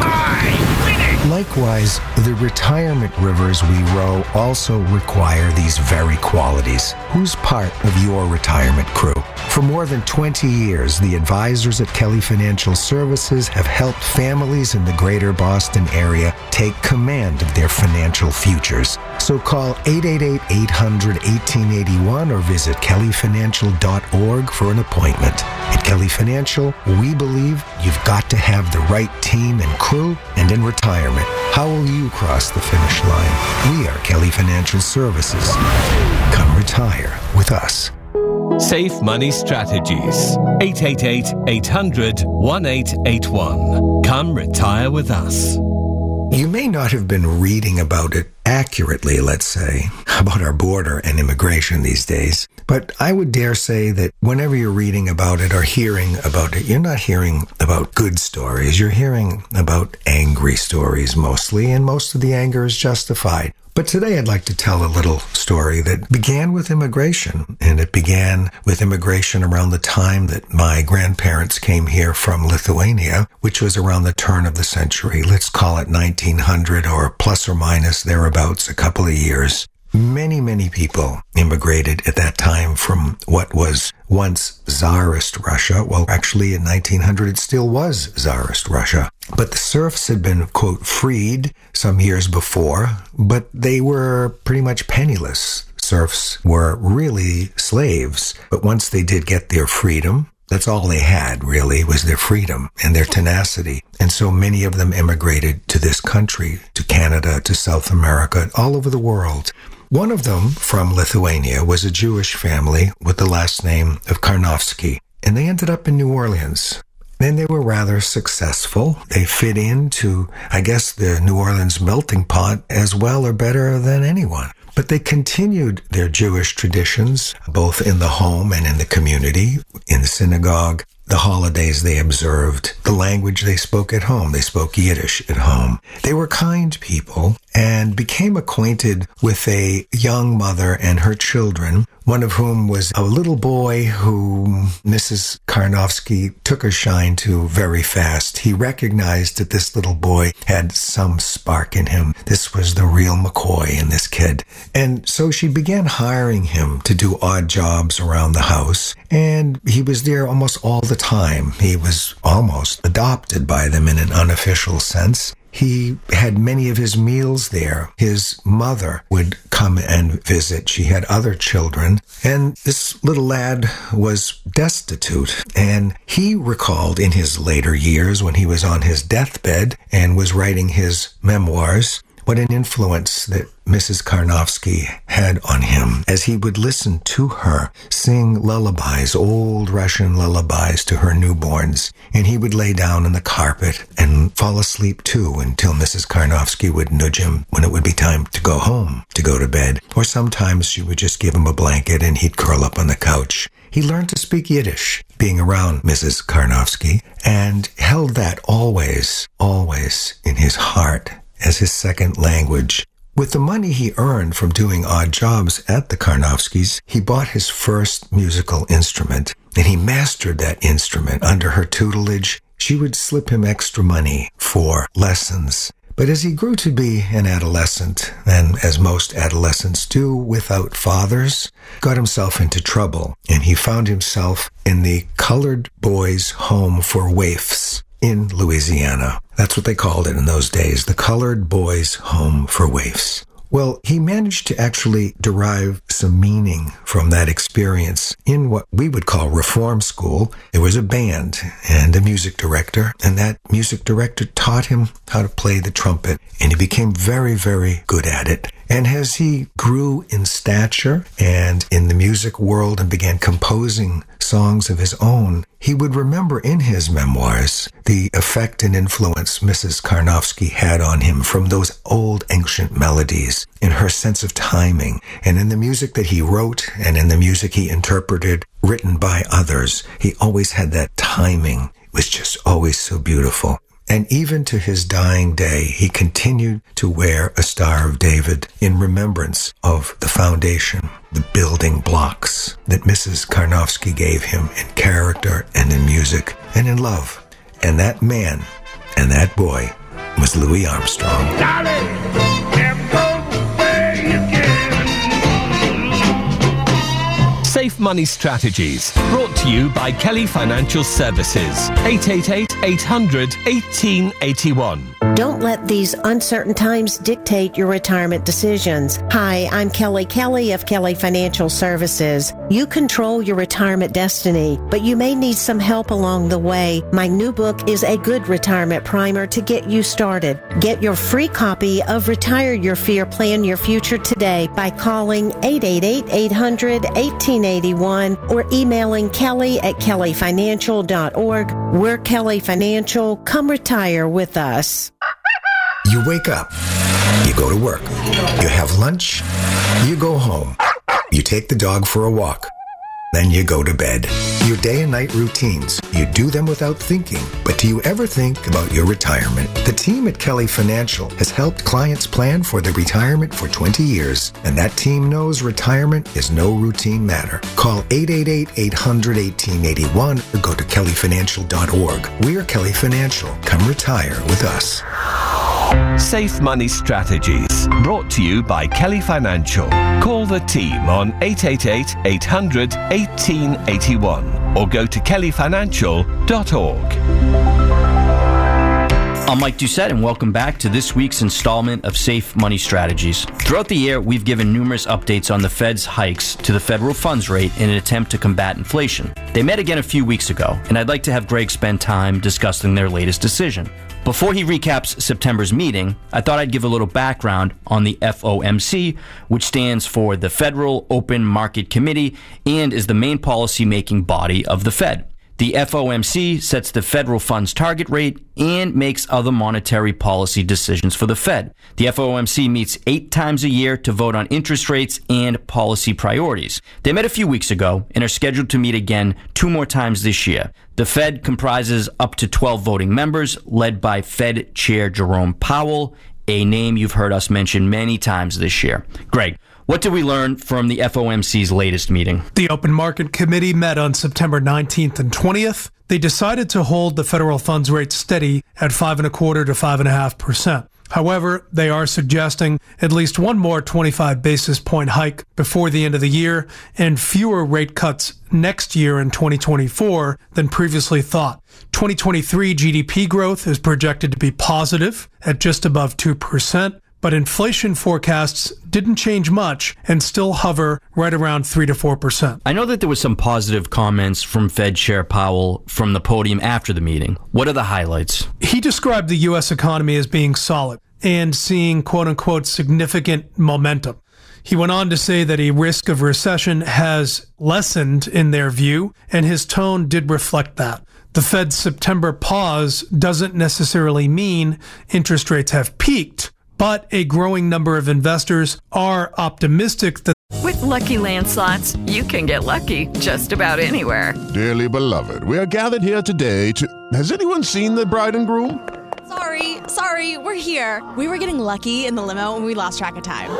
Likewise, the retirement rivers we row also require these very qualities. Who's part of your retirement crew? For more than 20 years, the advisors at Kelly Financial Services have helped families in the greater Boston area take command of their financial futures. So call 888-800-1881 or visit kellyfinancial.org for an appointment. At Kelly Financial, we believe you've got to have the right team and crew and in retirement. How will you cross the finish line? We are Kelly Financial Services. Come retire with us. Safe Money Strategies. 888 800 1881. Come retire with us. You may not have been reading about it accurately, let's say, about our border and immigration these days. But I would dare say that whenever you're reading about it or hearing about it, you're not hearing about good stories. You're hearing about angry stories mostly, and most of the anger is justified. But today I'd like to tell a little story that began with immigration. And it began with immigration around the time that my grandparents came here from Lithuania, which was around the turn of the century. Let's call it 1900 or plus or minus thereabouts a couple of years. Many, many people immigrated at that time from what was once Tsarist Russia. Well, actually in 1900 it still was Tsarist Russia. But the serfs had been, quote, freed some years before, but they were pretty much penniless. Serfs were really slaves, but once they did get their freedom, that's all they had really was their freedom and their tenacity. And so many of them immigrated to this country, to Canada, to South America, all over the world. One of them from Lithuania was a Jewish family with the last name of Karnofsky, and they ended up in New Orleans. Then they were rather successful. They fit into, I guess, the New Orleans melting pot as well or better than anyone. But they continued their Jewish traditions, both in the home and in the community, in the synagogue, the holidays they observed, the language they spoke at home. They spoke Yiddish at home. They were kind people and became acquainted with a young mother and her children, one of whom was a little boy whom Mrs. Karnofsky took a shine to very fast. He recognized that this little boy had some spark in him. This was the real McCoy in this kid. And so she began hiring him to do odd jobs around the house. And he was there almost all the time. He was almost adopted by them in an unofficial sense. He had many of his meals there. His mother would come and visit. She had other children. And this little lad was destitute. And he recalled in his later years when he was on his deathbed and was writing his memoirs what an influence that Mrs. Karnofsky had on him as he would listen to her sing lullabies, old Russian lullabies to her newborns. And he would lay down on the carpet and fall asleep too until Mrs. Karnofsky would nudge him when it would be time to go home, to go to bed. Or sometimes she would just give him a blanket and he'd curl up on the couch. He learned to speak Yiddish, being around Mrs. Karnofsky, and held that always, always in his heart as his second language. With the money he earned from doing odd jobs at the Karnofskys, he bought his first musical instrument and he mastered that instrument under her tutelage. She would slip him extra money for lessons. But as he grew to be an adolescent, and as most adolescents do without fathers, got himself into trouble, and he found himself in the colored boys' home for waifs in Louisiana. That's what they called it in those days, the colored boys' home for waifs. Well, he managed to actually derive some meaning from that experience in what we would call reform school. There was a band and a music director, and that music director taught him how to play the trumpet, and he became very, very good at it. And as he grew in stature and in the music world and began composing songs of his own, he would remember in his memoirs the effect and influence Mrs. Karnofsky had on him from those old ancient melodies, in her sense of timing, and in the music that he wrote and in the music he interpreted, written by others. He always had that timing. It was just always so beautiful. And even to his dying day, he continued to wear a Star of David in remembrance of the foundation, the building blocks that Mrs. Karnofsky gave him in character and in music and in love. And that man and that boy was Louis Armstrong. Safe Money Strategies, brought to you by Kelly Financial Services. 888 800 1881. Don't let these uncertain times dictate your retirement decisions. Hi, I'm Kelly Kelly of Kelly Financial Services. You control your retirement destiny, but you may need some help along the way. My new book is a good retirement primer to get you started. Get your free copy of Retire Your Fear, Plan Your Future today by calling 888-800-1881 or emailing kelly at kellyfinancial.org. We're Kelly Financial. Come retire with us. You wake up, you go to work, you have lunch, you go home, you take the dog for a walk, then you go to bed. Your day and night routines, you do them without thinking. But do you ever think about your retirement? The team at Kelly Financial has helped clients plan for their retirement for 20 years, and that team knows retirement is no routine matter. Call 888-800-1881 or go to kellyfinancial.org. We're Kelly Financial. Come retire with us. Safe Money Strategies, brought to you by Kelly Financial. Call the team on 888 800 1881 or go to kellyfinancial.org. I'm Mike Doucette, and welcome back to this week's installment of Safe Money Strategies. Throughout the year, we've given numerous updates on the Fed's hikes to the federal funds rate in an attempt to combat inflation. They met again a few weeks ago, and I'd like to have Greg spend time discussing their latest decision. Before he recaps September's meeting, I thought I'd give a little background on the FOMC, which stands for the Federal Open Market Committee and is the main policy making body of the Fed. The FOMC sets the federal funds target rate and makes other monetary policy decisions for the Fed. The FOMC meets eight times a year to vote on interest rates and policy priorities. They met a few weeks ago and are scheduled to meet again two more times this year. The Fed comprises up to 12 voting members, led by Fed Chair Jerome Powell, a name you've heard us mention many times this year. Greg, what did we learn from the FOMC's latest meeting? The Open Market Committee met on September 19th and 20th. They decided to hold the federal funds rate steady at five and a quarter to five and a half percent. However, they are suggesting at least one more 25 basis point hike before the end of the year and fewer rate cuts next year in 2024 than previously thought. 2023 GDP growth is projected to be positive at just above 2% but inflation forecasts didn't change much and still hover right around 3 to 4%. I know that there was some positive comments from Fed Chair Powell from the podium after the meeting. What are the highlights? He described the US economy as being solid and seeing quote unquote significant momentum. He went on to say that a risk of recession has lessened in their view, and his tone did reflect that. The Fed's September pause doesn't necessarily mean interest rates have peaked but a growing number of investors are optimistic that. With LuckyLand Slots, you can get lucky just about anywhere. Dearly beloved, we are gathered here today to. Has anyone seen the bride and groom? Sorry, sorry, we're here. We were getting lucky in the limo and we lost track of time.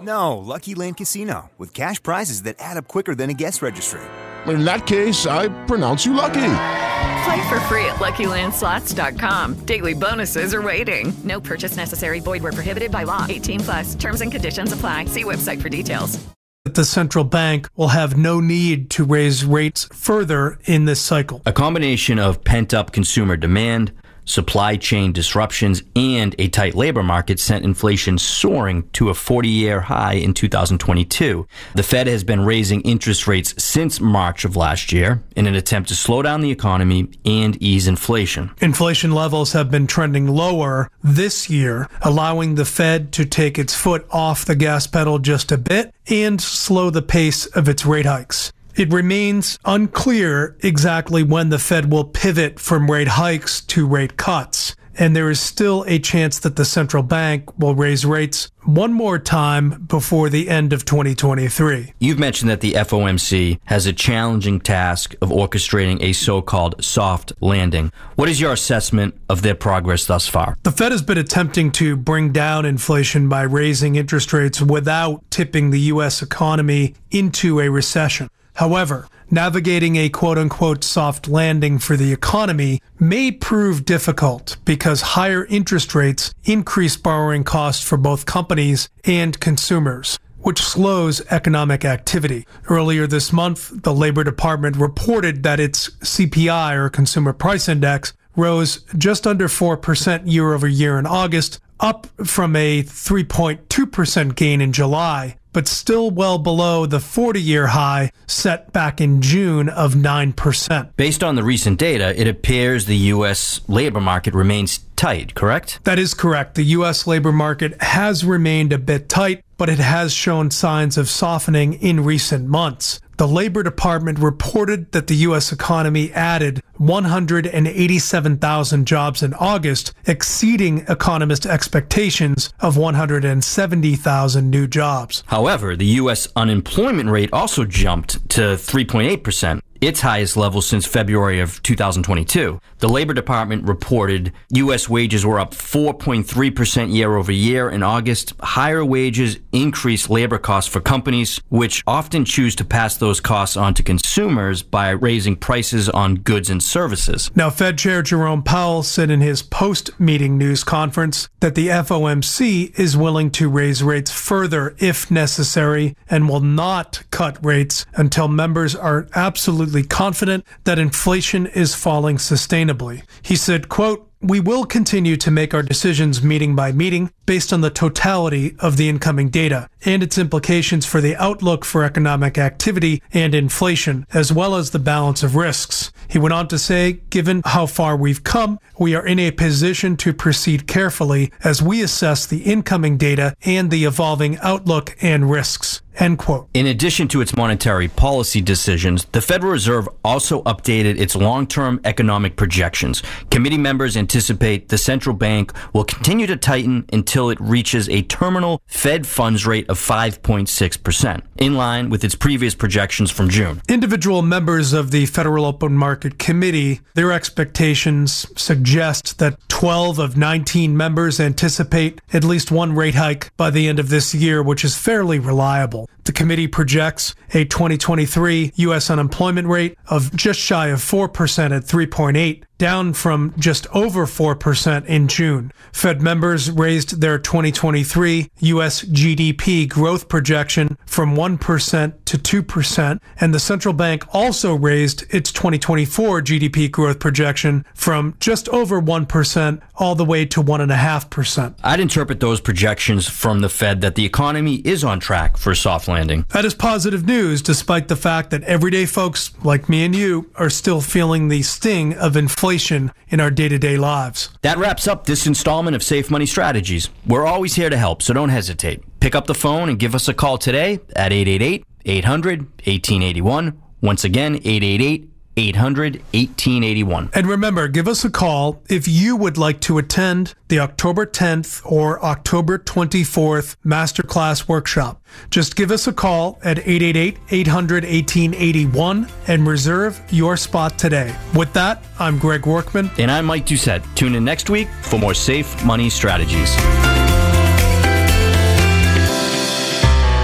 No, Lucky Land Casino, with cash prizes that add up quicker than a guest registry. In that case, I pronounce you lucky. Play for free at LuckyLandSlots.com. Daily bonuses are waiting. No purchase necessary. Void where prohibited by law. 18 plus. Terms and conditions apply. See website for details. The central bank will have no need to raise rates further in this cycle. A combination of pent up consumer demand, supply chain disruptions, and a tight labor market sent inflation soaring to a 40 year high in 2022. The Fed has been raising interest rates since March of last year in an attempt to slow down the economy and ease inflation. Inflation levels have been trending lower this year, allowing the Fed to take its foot off the gas pedal just a bit and slow the pace of its rate hikes. It remains unclear exactly when the Fed will pivot from rate hikes to rate cuts. And there is still a chance that the central bank will raise rates one more time before the end of 2023. You've mentioned that the FOMC has a challenging task of orchestrating a so called soft landing. What is your assessment of their progress thus far? The Fed has been attempting to bring down inflation by raising interest rates without tipping the U.S. economy into a recession. However, navigating a quote unquote soft landing for the economy may prove difficult because higher interest rates increase borrowing costs for both companies and consumers. Which slows economic activity. Earlier this month, the Labor Department reported that its CPI or Consumer Price Index rose just under 4% year over year in August, up from a 3.2% gain in July but still well below the 40 year high set back in June of 9%. Based on the recent data, it appears the U.S. labor market remains tight, correct? That is correct. The U.S. labor market has remained a bit tight, but it has shown signs of softening in recent months. The Labor Department reported that the U.S. economy added 187,000 jobs in August, exceeding economist expectations of 170,000 new jobs. However, the U.S. unemployment rate also jumped to 3.8%, its highest level since February of 2022. The Labor Department reported U.S. wages were up 4.3% year over year in August. Higher wages increase labor costs for companies, which often choose to pass those costs on to consumers by raising prices on goods and services. Now, Fed Chair Jerome Powell said in his post meeting news conference that the FOMC is willing to raise rates further if necessary and will not cut rates until members are absolutely confident that inflation is falling sustainably. He said, quote, we will continue to make our decisions meeting by meeting based on the totality of the incoming data and its implications for the outlook for economic activity and inflation, as well as the balance of risks. He went on to say, given how far we've come, we are in a position to proceed carefully as we assess the incoming data and the evolving outlook and risks. End quote. In addition to its monetary policy decisions, the Federal Reserve also updated its long term economic projections. Committee members anticipate the central bank will continue to tighten until it reaches a terminal Fed funds rate of 5.6%, in line with its previous projections from June. Individual members of the Federal Open Market Committee, their expectations suggest that 12 of 19 members anticipate at least one rate hike by the end of this year, which is fairly reliable. The committee projects a 2023 U.S. unemployment rate of just shy of 4% at 3.8, down from just over 4% in June. Fed members raised their 2023 U.S. GDP growth projection from 1% to 2%, and the central bank also raised its 2024 GDP growth projection from just over 1% all the way to 1.5%. I'd interpret those projections from the Fed that the economy is on track for a soft landing. That is positive news, despite the fact that everyday folks like me and you are still feeling the sting of inflation in our day to day lives. That wraps up this installment of Safe Money Strategies. We're always here to help, so don't hesitate. Pick up the phone and give us a call today at 888 800 1881. Once again, 888 800 1881. And remember, give us a call if you would like to attend the October 10th or October 24th Masterclass Workshop. Just give us a call at 888 800 1881 and reserve your spot today. With that, I'm Greg Workman. And I'm Mike Doucette. Tune in next week for more safe money strategies.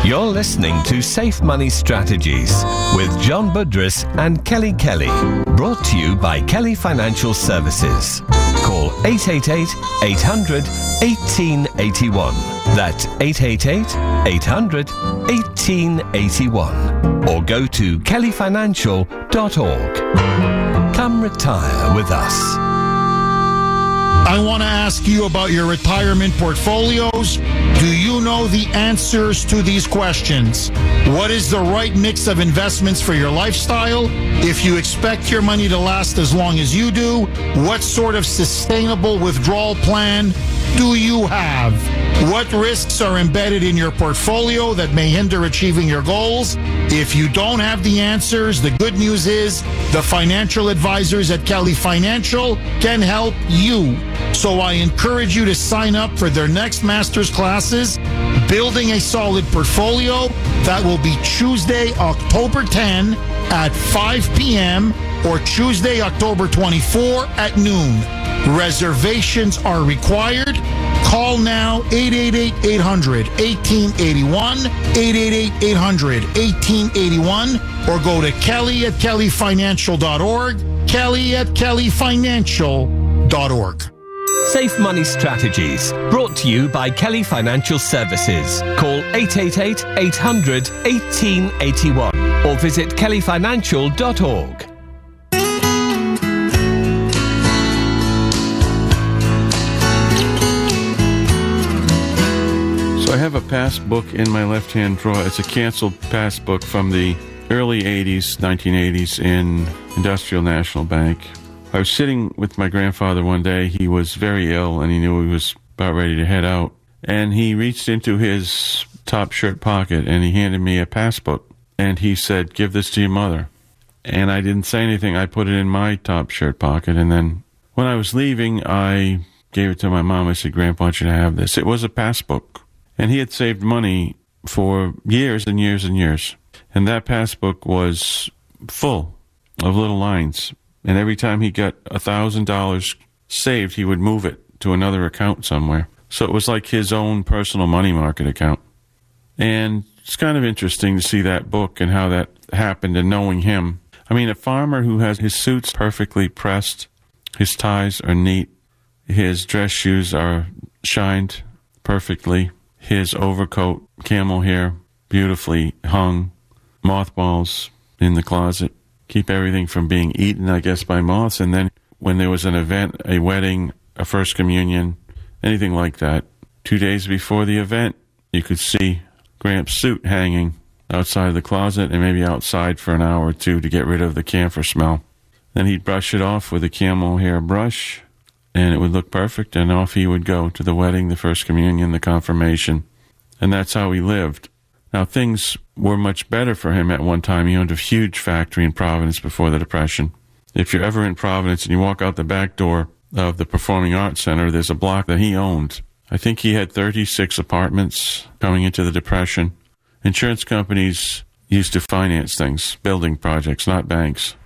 You're listening to Safe Money Strategies with John Budris and Kelly Kelly. Brought to you by Kelly Financial Services. Call 888 800 1881. That's 888 800 1881. Or go to kellyfinancial.org. Come retire with us. I want to ask you about your retirement portfolios. Do you know the answers to these questions? What is the right mix of investments for your lifestyle? If you expect your money to last as long as you do, what sort of sustainable withdrawal plan do you have? What risks are embedded in your portfolio that may hinder achieving your goals? If you don't have the answers, the good news is the financial advisors at Kelly Financial can help you. So I encourage you to sign up for their next master's classes, Building a Solid Portfolio. That will be Tuesday, October 10 at 5 p.m. or Tuesday, October 24 at noon. Reservations are required. Call now 888 800 1881, 888 800 1881, or go to Kelly at kellyfinancial.org, Kelly at kellyfinancial.org. Safe Money Strategies, brought to you by Kelly Financial Services. Call 888 800 1881 or visit kellyfinancial.org. So I have a passbook in my left hand drawer. It's a canceled passbook from the early 80s, 1980s in Industrial National Bank. I was sitting with my grandfather one day. He was very ill and he knew he was about ready to head out. And he reached into his top shirt pocket and he handed me a passbook. And he said, Give this to your mother. And I didn't say anything. I put it in my top shirt pocket. And then when I was leaving, I gave it to my mom. I said, Grandpa, I want you to have this. It was a passbook. And he had saved money for years and years and years. And that passbook was full of little lines. And every time he got a thousand dollars saved, he would move it to another account somewhere. So it was like his own personal money market account. And it's kind of interesting to see that book and how that happened and knowing him. I mean, a farmer who has his suits perfectly pressed, his ties are neat, his dress shoes are shined perfectly, his overcoat, camel hair, beautifully hung, mothballs in the closet, keep everything from being eaten, I guess, by moths. And then when there was an event, a wedding, a first communion, anything like that, two days before the event, you could see Gramps' suit hanging outside of the closet and maybe outside for an hour or two to get rid of the camphor smell. Then he'd brush it off with a camel hair brush, and it would look perfect, and off he would go to the wedding, the first communion, the confirmation. And that's how he lived. Now, things were much better for him at one time. He owned a huge factory in Providence before the Depression. If you're ever in Providence and you walk out the back door of the Performing Arts Center, there's a block that he owned. I think he had 36 apartments coming into the Depression. Insurance companies used to finance things, building projects, not banks.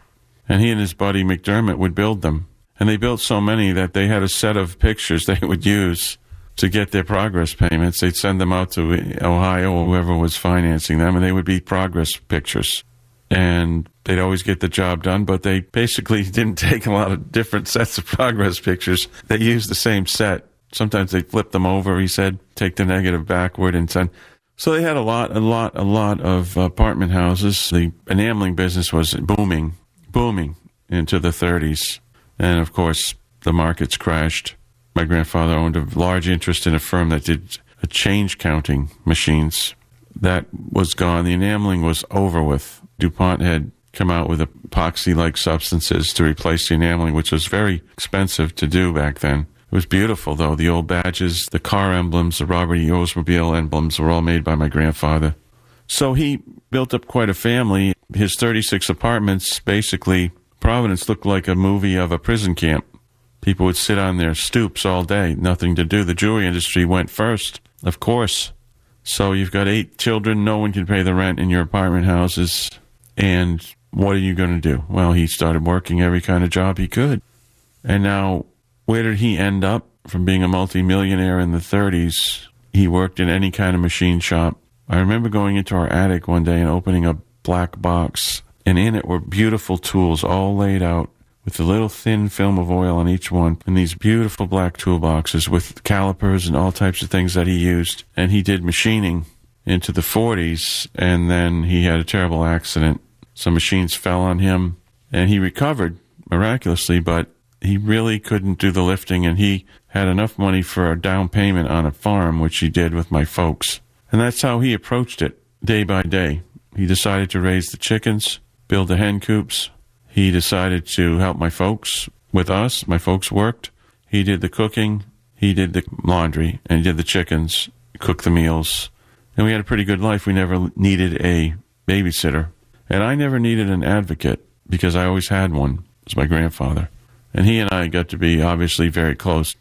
And he and his buddy McDermott would build them. And they built so many that they had a set of pictures they would use to get their progress payments. They'd send them out to Ohio or whoever was financing them, and they would be progress pictures. And they'd always get the job done, but they basically didn't take a lot of different sets of progress pictures. They used the same set. Sometimes they flipped them over, he said, take the negative backward and send. So they had a lot, a lot, a lot of apartment houses. The enameling business was booming, booming into the 30s. And of course, the markets crashed. My grandfather owned a large interest in a firm that did change counting machines. That was gone. The enameling was over with. DuPont had come out with epoxy like substances to replace the enameling, which was very expensive to do back then. It was beautiful, though. The old badges, the car emblems, the Robert E. Oldsmobile emblems were all made by my grandfather. So he built up quite a family. His 36 apartments basically Providence looked like a movie of a prison camp. People would sit on their stoops all day, nothing to do. The jewelry industry went first, of course. So you've got eight children, no one can pay the rent in your apartment houses. And what are you going to do? Well, he started working every kind of job he could. And now, where did he end up? From being a multimillionaire in the 30s, he worked in any kind of machine shop. I remember going into our attic one day and opening a black box, and in it were beautiful tools all laid out with a little thin film of oil on each one, and these beautiful black toolboxes with calipers and all types of things that he used. And he did machining into the 40s, and then he had a terrible accident. Some machines fell on him, and he recovered miraculously, but he really couldn't do the lifting, and he had enough money for a down payment on a farm, which he did with my folks. And that's how he approached it day by day. He decided to raise the chickens, build the hen coops. He decided to help my folks with us. My folks worked. He did the cooking. He did the laundry and he did the chickens, cooked the meals. And we had a pretty good life. We never needed a babysitter. And I never needed an advocate because I always had one. It was my grandfather. And he and I got to be obviously very close.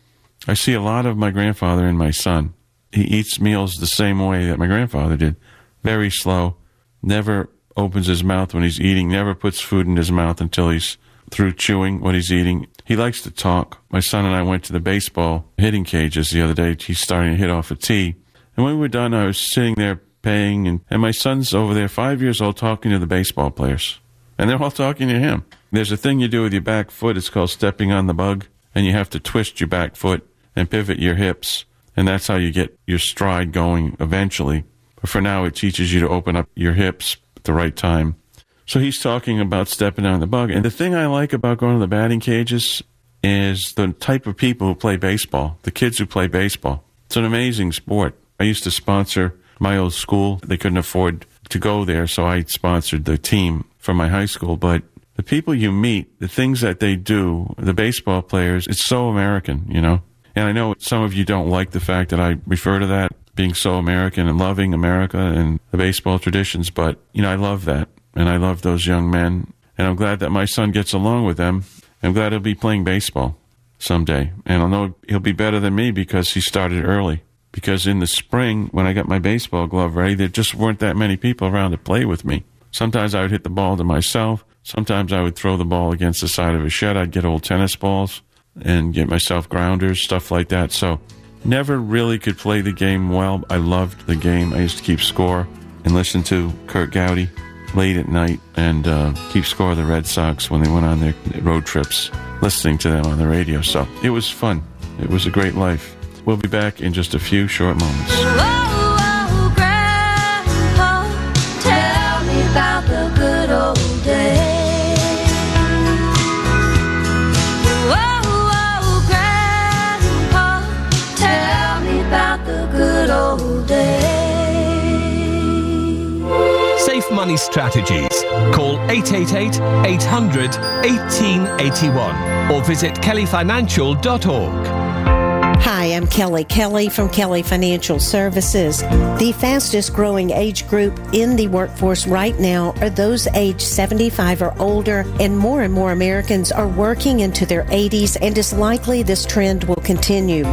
I see a lot of my grandfather in my son. He eats meals the same way that my grandfather did. Very slow, never opens his mouth when he's eating, never puts food in his mouth until he's through chewing what he's eating. He likes to talk. My son and I went to the baseball hitting cages the other day. He's starting to hit off a tee. And when we were done, I was sitting there paying, and, and my son's over there, five years old, talking to the baseball players. And they're all talking to him. There's a thing you do with your back foot. It's called stepping on the bug. And you have to twist your back foot and pivot your hips. And that's how you get your stride going eventually. But for now, it teaches you to open up your hips the right time. So he's talking about stepping on the bug. And the thing I like about going to the batting cages is the type of people who play baseball, the kids who play baseball. It's an amazing sport. I used to sponsor my old school. They couldn't afford to go there, so I sponsored the team from my high school. But the people you meet, the things that they do, the baseball players, it's so American, you know? And I know some of you don't like the fact that I refer to that being so American and loving America and the baseball traditions, but, you know, I love that. And I love those young men. And I'm glad that my son gets along with them. I'm glad he'll be playing baseball someday. And I know he'll be better than me because he started early. Because in the spring, when I got my baseball glove ready, there just weren't that many people around to play with me. Sometimes I would hit the ball to myself. Sometimes I would throw the ball against the side of a shed. I'd get old tennis balls and get myself grounders, stuff like that. So never really could play the game well. I loved the game. I used to keep score and listen to Curt Gowdy late at night and uh, keep score of the Red Sox when they went on their road trips, listening to them on the radio. So it was fun. It was a great life. We'll be back in just a few short moments. Money Strategies. Call 888 800 1881 or visit kellyfinancial.org. Hi, I'm Kelly Kelly from Kelly Financial Services. The fastest growing age group in the workforce right now are those age 75 or older, and more and more Americans are working into their 80s, and it's likely this trend will continue.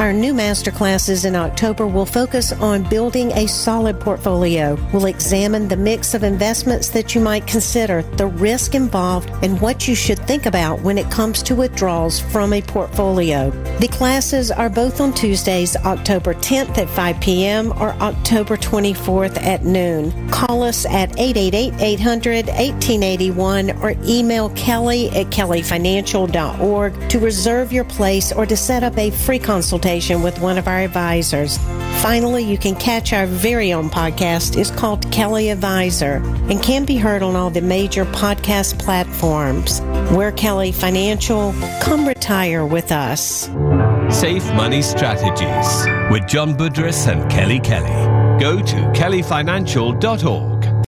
Our new master classes in October will focus on building a solid portfolio. We'll examine the mix of investments that you might consider, the risk involved, and what you should think about when it comes to withdrawals from a portfolio. The classes are both on Tuesdays, October 10th at 5 p.m. or October 24th at noon. Call us at 888-800-1881 or email kelly at kellyfinancial.org to reserve your place or to set up a free consultation with one of our advisors. Finally, you can catch our very own podcast. It's called Kelly Advisor and can be heard on all the major podcast platforms. We're Kelly Financial. Come retire with us. Safe Money Strategies with John Budris and Kelly Kelly. Go to kellyfinancial.org.